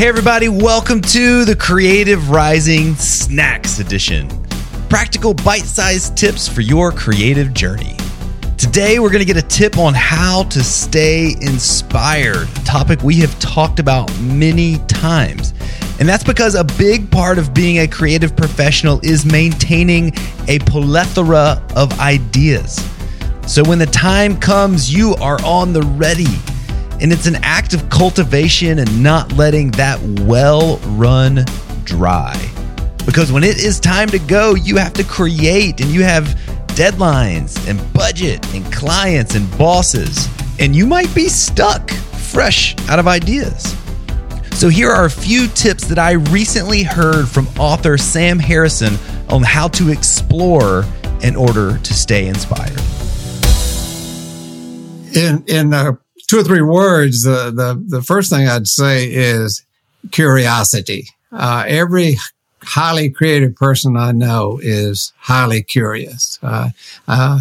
Hey, everybody, welcome to the Creative Rising Snacks Edition. Practical bite sized tips for your creative journey. Today, we're going to get a tip on how to stay inspired, a topic we have talked about many times. And that's because a big part of being a creative professional is maintaining a plethora of ideas. So when the time comes, you are on the ready. And it's an act of cultivation and not letting that well run dry. Because when it is time to go, you have to create and you have deadlines and budget and clients and bosses. And you might be stuck fresh out of ideas. So, here are a few tips that I recently heard from author Sam Harrison on how to explore in order to stay inspired. In, in uh, two or three words, the, the, the first thing I'd say is curiosity. Uh, every highly creative person I know is highly curious. Uh, uh,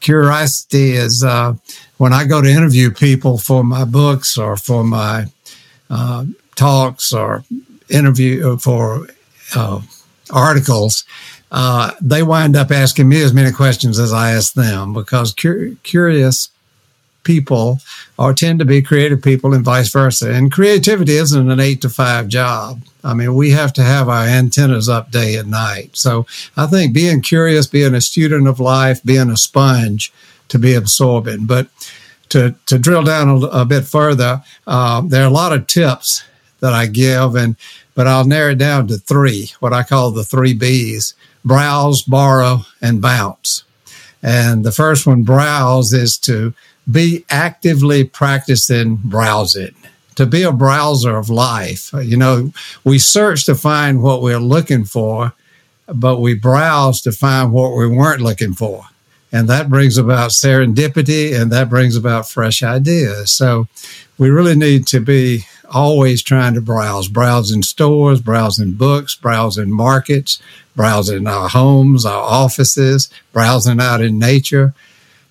curiosity is uh, when I go to interview people for my books or for my uh, talks or interview uh, for articles. they wind up asking me as many questions as I ask them because cur- curious people or tend to be creative people and vice versa. And creativity isn't an eight to five job. I mean, we have to have our antennas up day and night. So I think being curious, being a student of life, being a sponge to be absorbing. But to, to drill down a, a bit further, uh, there are a lot of tips that I give, and but I'll narrow it down to three, what I call the three B's browse, borrow, and bounce. And the first one, browse, is to be actively practicing browsing, to be a browser of life. You know, we search to find what we're looking for, but we browse to find what we weren't looking for. And that brings about serendipity and that brings about fresh ideas. So we really need to be always trying to browse, browsing stores, browsing books, browsing markets, browsing our homes, our offices, browsing out in nature.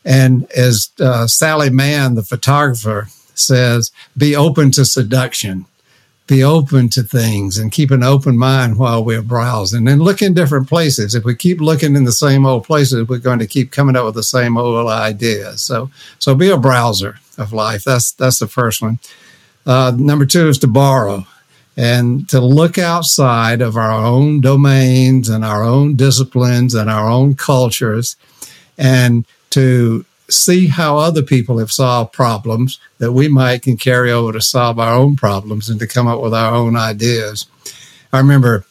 And as uh, Sally Mann, the photographer, says, be open to seduction, be open to things, and keep an open mind while we're browsing and look in different places. If we keep looking in the same old places, we're going to keep coming up with the same old ideas. So, so be a browser of life. That's that's the first one. Uh, number two is to borrow and to look outside of our own domains and our own disciplines and our own cultures and to see how other people have solved problems that we might can carry over to solve our own problems and to come up with our own ideas. I remember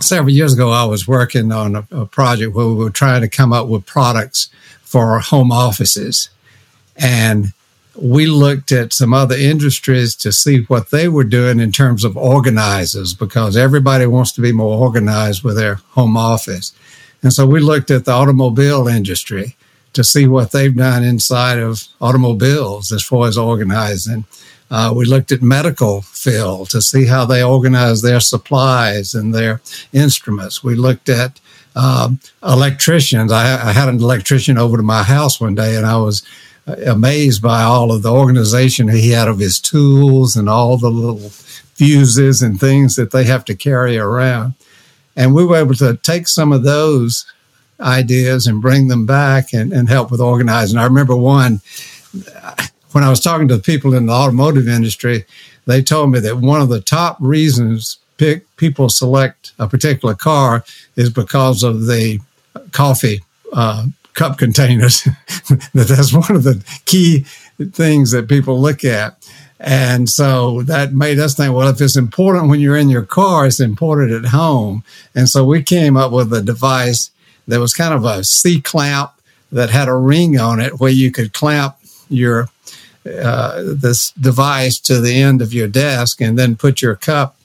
several years ago, I was working on a, a project where we were trying to come up with products for home offices. And we looked at some other industries to see what they were doing in terms of organizers because everybody wants to be more organized with their home office. And so we looked at the automobile industry to see what they've done inside of automobiles as far as organizing. Uh, we looked at medical field to see how they organize their supplies and their instruments. We looked at um, electricians. I, I had an electrician over to my house one day, and I was amazed by all of the organization he had of his tools and all the little fuses and things that they have to carry around. And we were able to take some of those ideas and bring them back and, and help with organizing. I remember one, when I was talking to people in the automotive industry, they told me that one of the top reasons pick, people select a particular car is because of the coffee uh, cup containers. that that's one of the key things that people look at. And so that made us think, well, if it's important when you're in your car, it's important at home. And so we came up with a device that was kind of a C clamp that had a ring on it where you could clamp your uh, this device to the end of your desk and then put your cup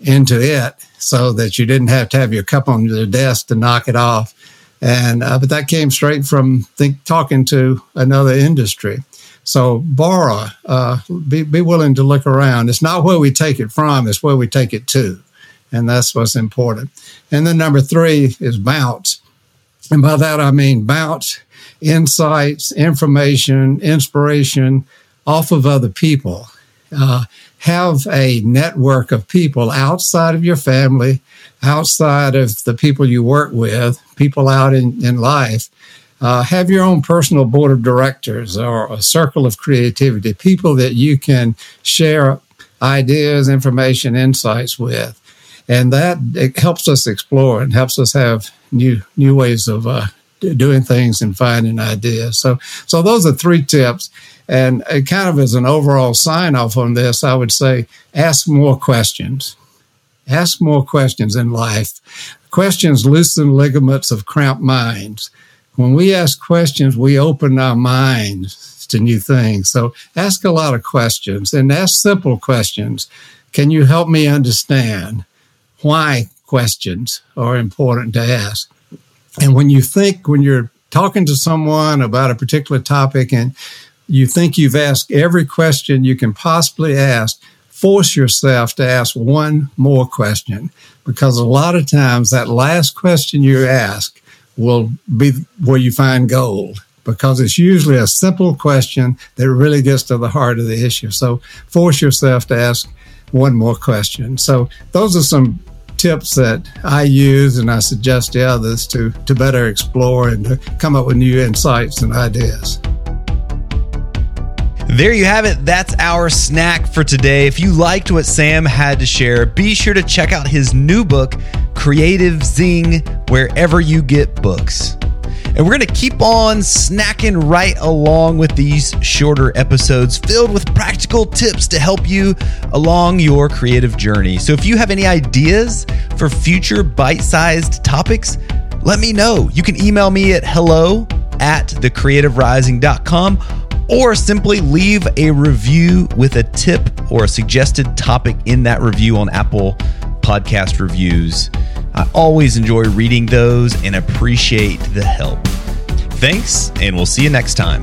into it so that you didn't have to have your cup on your desk to knock it off. And uh, but that came straight from think talking to another industry. So borrow, uh, be be willing to look around. It's not where we take it from; it's where we take it to, and that's what's important. And then number three is bounce, and by that I mean bounce insights, information, inspiration off of other people. Uh, have a network of people outside of your family, outside of the people you work with, people out in, in life. Uh, have your own personal board of directors or a circle of creativity, people that you can share ideas, information, insights with. And that it helps us explore and helps us have new new ways of uh, doing things and finding ideas. So, so those are three tips. And kind of as an overall sign off on this, I would say ask more questions. Ask more questions in life. Questions loosen ligaments of cramped minds. When we ask questions, we open our minds to new things. So ask a lot of questions and ask simple questions. Can you help me understand why questions are important to ask? And when you think, when you're talking to someone about a particular topic and you think you've asked every question you can possibly ask, force yourself to ask one more question because a lot of times that last question you ask will be where you find gold because it's usually a simple question that really gets to the heart of the issue. So force yourself to ask one more question. So those are some tips that I use and I suggest to others to, to better explore and to come up with new insights and ideas. There you have it. That's our snack for today. If you liked what Sam had to share, be sure to check out his new book, Creative Zing, wherever you get books. And we're going to keep on snacking right along with these shorter episodes filled with practical tips to help you along your creative journey. So if you have any ideas for future bite sized topics, let me know. You can email me at hello at thecreativerising.com or simply leave a review with a tip or a suggested topic in that review on Apple Podcast Reviews. I always enjoy reading those and appreciate the help. Thanks, and we'll see you next time.